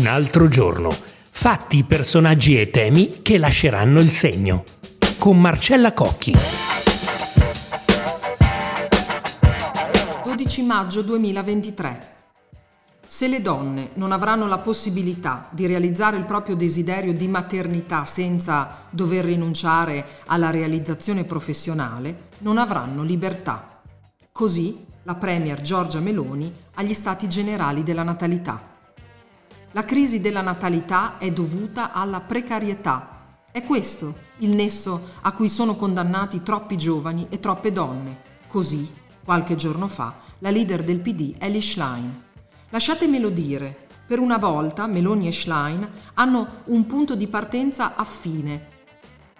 Un altro giorno. Fatti, personaggi e temi che lasceranno il segno. Con Marcella Cocchi. 12 maggio 2023. Se le donne non avranno la possibilità di realizzare il proprio desiderio di maternità senza dover rinunciare alla realizzazione professionale, non avranno libertà. Così la Premier Giorgia Meloni agli Stati Generali della Natalità. La crisi della natalità è dovuta alla precarietà. È questo il nesso a cui sono condannati troppi giovani e troppe donne. Così, qualche giorno fa, la leader del PD, Ellie Schlein. Lasciatemelo dire, per una volta Meloni e Schlein hanno un punto di partenza affine.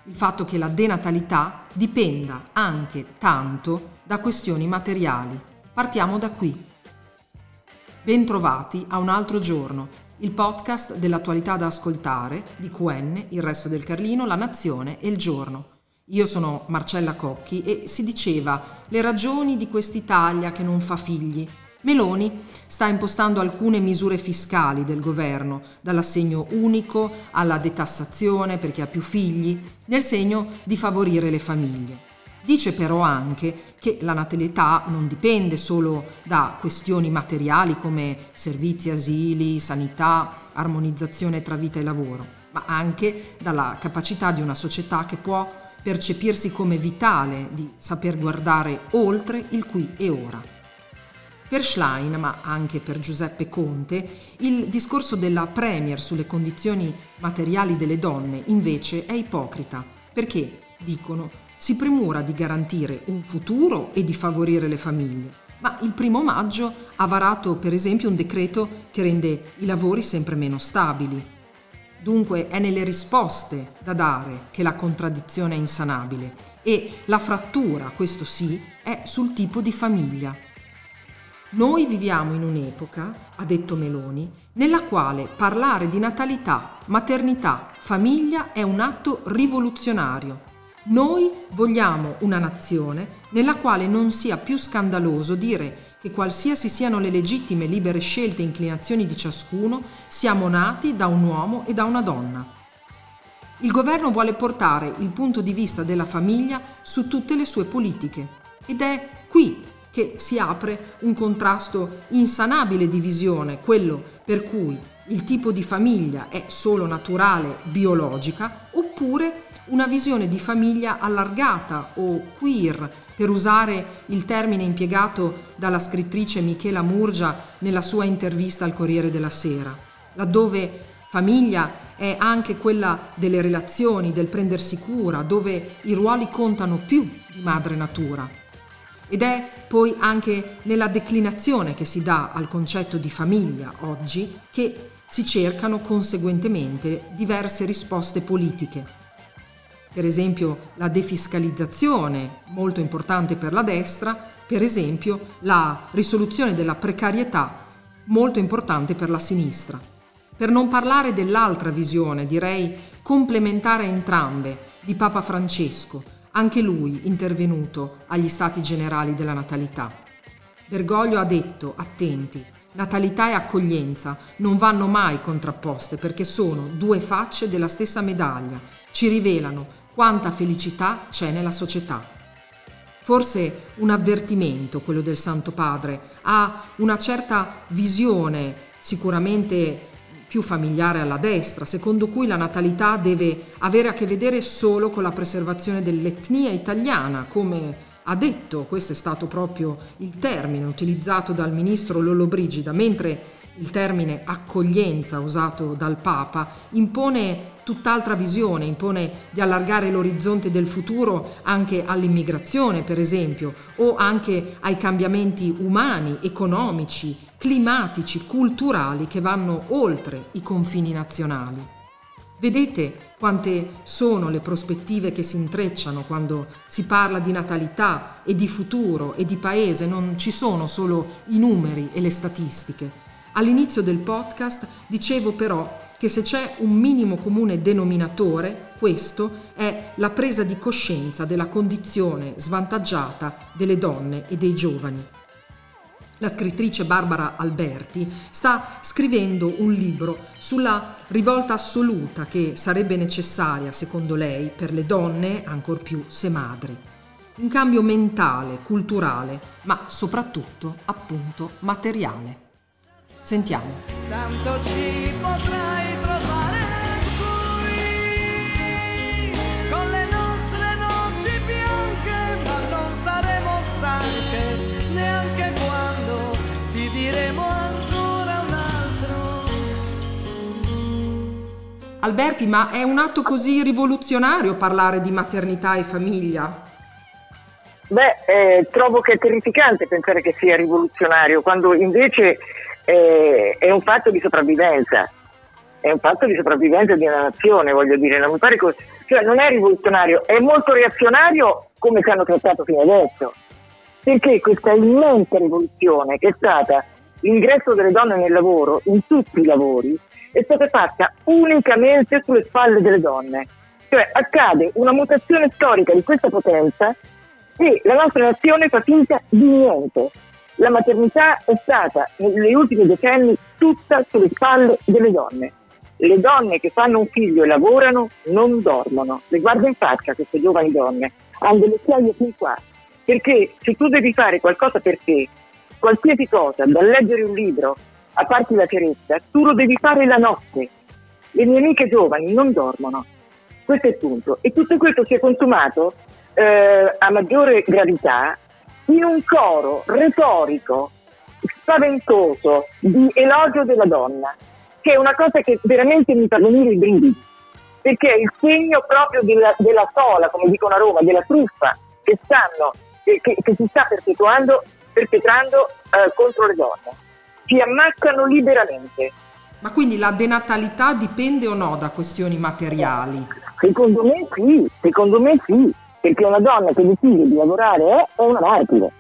Il fatto che la denatalità dipenda anche tanto da questioni materiali. Partiamo da qui. Bentrovati a un altro giorno, il podcast dell'attualità da ascoltare di QN, il resto del Carlino, la Nazione e il Giorno. Io sono Marcella Cocchi e si diceva le ragioni di quest'Italia che non fa figli Meloni sta impostando alcune misure fiscali del governo, dall'assegno unico alla detassazione per chi ha più figli, nel segno di favorire le famiglie. Dice però anche che la natalità non dipende solo da questioni materiali come servizi asili, sanità, armonizzazione tra vita e lavoro, ma anche dalla capacità di una società che può percepirsi come vitale di saper guardare oltre il qui e ora. Per Schlein, ma anche per Giuseppe Conte, il discorso della Premier sulle condizioni materiali delle donne invece è ipocrita, perché, dicono, si premura di garantire un futuro e di favorire le famiglie. Ma il primo maggio ha varato per esempio un decreto che rende i lavori sempre meno stabili. Dunque è nelle risposte da dare che la contraddizione è insanabile e la frattura, questo sì, è sul tipo di famiglia. Noi viviamo in un'epoca, ha detto Meloni, nella quale parlare di natalità, maternità, famiglia è un atto rivoluzionario. Noi vogliamo una nazione nella quale non sia più scandaloso dire che qualsiasi siano le legittime libere scelte e inclinazioni di ciascuno, siamo nati da un uomo e da una donna. Il governo vuole portare il punto di vista della famiglia su tutte le sue politiche ed è qui che si apre un contrasto insanabile di visione, quello per cui il tipo di famiglia è solo naturale, biologica, oppure una visione di famiglia allargata o queer, per usare il termine impiegato dalla scrittrice Michela Murgia nella sua intervista al Corriere della Sera, laddove famiglia è anche quella delle relazioni, del prendersi cura, dove i ruoli contano più di madre natura. Ed è poi anche nella declinazione che si dà al concetto di famiglia oggi che si cercano conseguentemente diverse risposte politiche. Per esempio la defiscalizzazione, molto importante per la destra, per esempio la risoluzione della precarietà, molto importante per la sinistra. Per non parlare dell'altra visione, direi complementare a entrambe, di Papa Francesco, anche lui intervenuto agli stati generali della natalità. Bergoglio ha detto, attenti, natalità e accoglienza non vanno mai contrapposte perché sono due facce della stessa medaglia, ci rivelano quanta felicità c'è nella società. Forse un avvertimento, quello del Santo Padre, ha una certa visione sicuramente più familiare alla destra, secondo cui la natalità deve avere a che vedere solo con la preservazione dell'etnia italiana, come ha detto, questo è stato proprio il termine utilizzato dal ministro Lollobrigida, mentre il termine accoglienza usato dal Papa impone tutt'altra visione, impone di allargare l'orizzonte del futuro anche all'immigrazione, per esempio, o anche ai cambiamenti umani, economici, climatici, culturali che vanno oltre i confini nazionali. Vedete quante sono le prospettive che si intrecciano quando si parla di natalità e di futuro e di paese, non ci sono solo i numeri e le statistiche. All'inizio del podcast dicevo però che se c'è un minimo comune denominatore, questo è la presa di coscienza della condizione svantaggiata delle donne e dei giovani. La scrittrice Barbara Alberti sta scrivendo un libro sulla rivolta assoluta che sarebbe necessaria, secondo lei, per le donne, ancor più se madri. Un cambio mentale, culturale, ma soprattutto, appunto, materiale. Sentiamo. Tanto ci potrai trovare qui, con le nostre notti bianche, ma non saremo stanche neanche quando ti diremo ancora un altro. Alberti, ma è un atto così rivoluzionario parlare di maternità e famiglia? Beh, eh, trovo che è terrificante pensare che sia rivoluzionario, quando invece eh, è un fatto di sopravvivenza. È un fatto di sopravvivenza di una nazione, voglio dire, non mi pare così. Cioè, non è rivoluzionario, è molto reazionario come ci hanno trattato fino adesso. Perché questa immensa rivoluzione che è stata l'ingresso delle donne nel lavoro, in tutti i lavori, è stata fatta unicamente sulle spalle delle donne. Cioè accade una mutazione storica di questa potenza e la nostra nazione fa finta di niente. La maternità è stata negli ultimi decenni tutta sulle spalle delle donne. Le donne che fanno un figlio e lavorano non dormono. Le guardo in faccia queste giovani donne, hanno delle occhiaie fin qua. Perché se tu devi fare qualcosa per te, qualsiasi cosa, da leggere un libro a farti la ceretta, tu lo devi fare la notte. Le mie amiche giovani non dormono. Questo è il punto. E tutto questo si è consumato eh, a maggiore gravità in un coro retorico spaventoso di elogio della donna, che è una cosa che veramente mi fa venire i brividi, perché è il segno proprio della, della sola, come dicono a Roma, della truffa che, stanno, che, che, che si sta perpetuando, perpetrando eh, contro le donne. Si ammaccano liberamente. Ma quindi la denatalità dipende o no da questioni materiali? Secondo me sì, secondo me sì perché una donna che decide di lavorare è, una martire.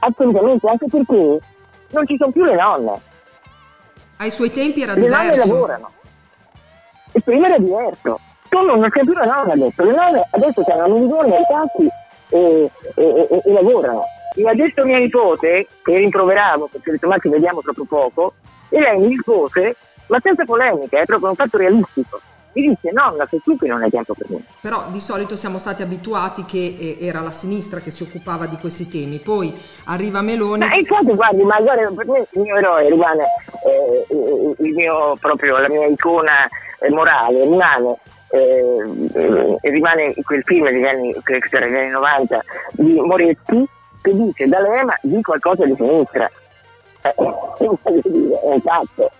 Assolutamente, anche perché non ci sono più le nonne. Ai suoi tempi era le diverso. Le nonne lavorano. E prima era diverso. Tu non c'è più la nonna adesso. Le nonne adesso hanno un milione ai tassi e, e, e, e, lavorano. Mi ha detto mia nipote, che rimproveravo perché ho detto ma ci vediamo troppo poco, e lei mi rispose, ma senza polemica, è proprio un fatto realistico mi dice nonna se tu che non hai tempo per me. Però di solito siamo stati abituati che eh, era la sinistra che si occupava di questi temi, poi arriva Meloni... Ma infatti guardi, ma guarda, per me il mio eroe rimane, eh, il mio, proprio, la mia icona eh, morale, rimane eh, rimane quel film degli anni, che era negli anni 90 di Moretti che dice D'Alema di qualcosa di sinistra. Eh, è un fatto.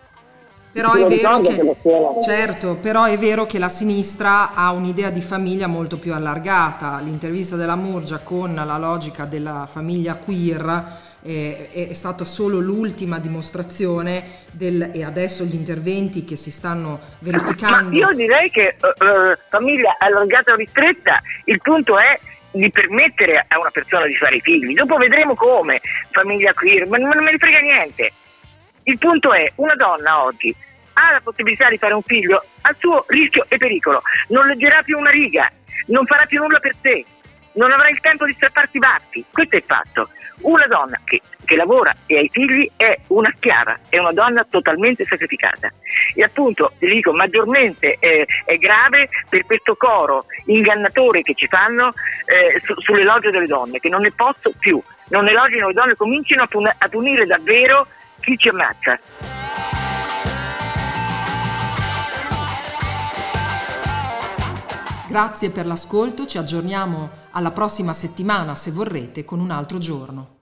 Però è, vero che, certo, però è vero che la sinistra ha un'idea di famiglia molto più allargata. L'intervista della Murgia con la logica della famiglia queer è, è stata solo l'ultima dimostrazione del, e adesso gli interventi che si stanno verificando. Ma io direi che uh, famiglia allargata o ristretta, il punto è di permettere a una persona di fare i figli. Dopo vedremo come, famiglia queer, ma non me ne frega niente. Il punto è, una donna oggi ha la possibilità di fare un figlio a suo rischio e pericolo, non leggerà più una riga, non farà più nulla per sé, non avrà il tempo di strapparsi i baffi. Questo è il fatto. Una donna che, che, lavora e ha i figli è una schiava, è una donna totalmente sacrificata. E appunto, ti dico, maggiormente eh, è grave per questo coro ingannatore che ci fanno eh, su, sull'elogio delle donne, che non ne posso più. Non elogino le donne, cominciano a, pun- a punire davvero chi ci. Grazie per l'ascolto, ci aggiorniamo alla prossima settimana se vorrete con un altro giorno.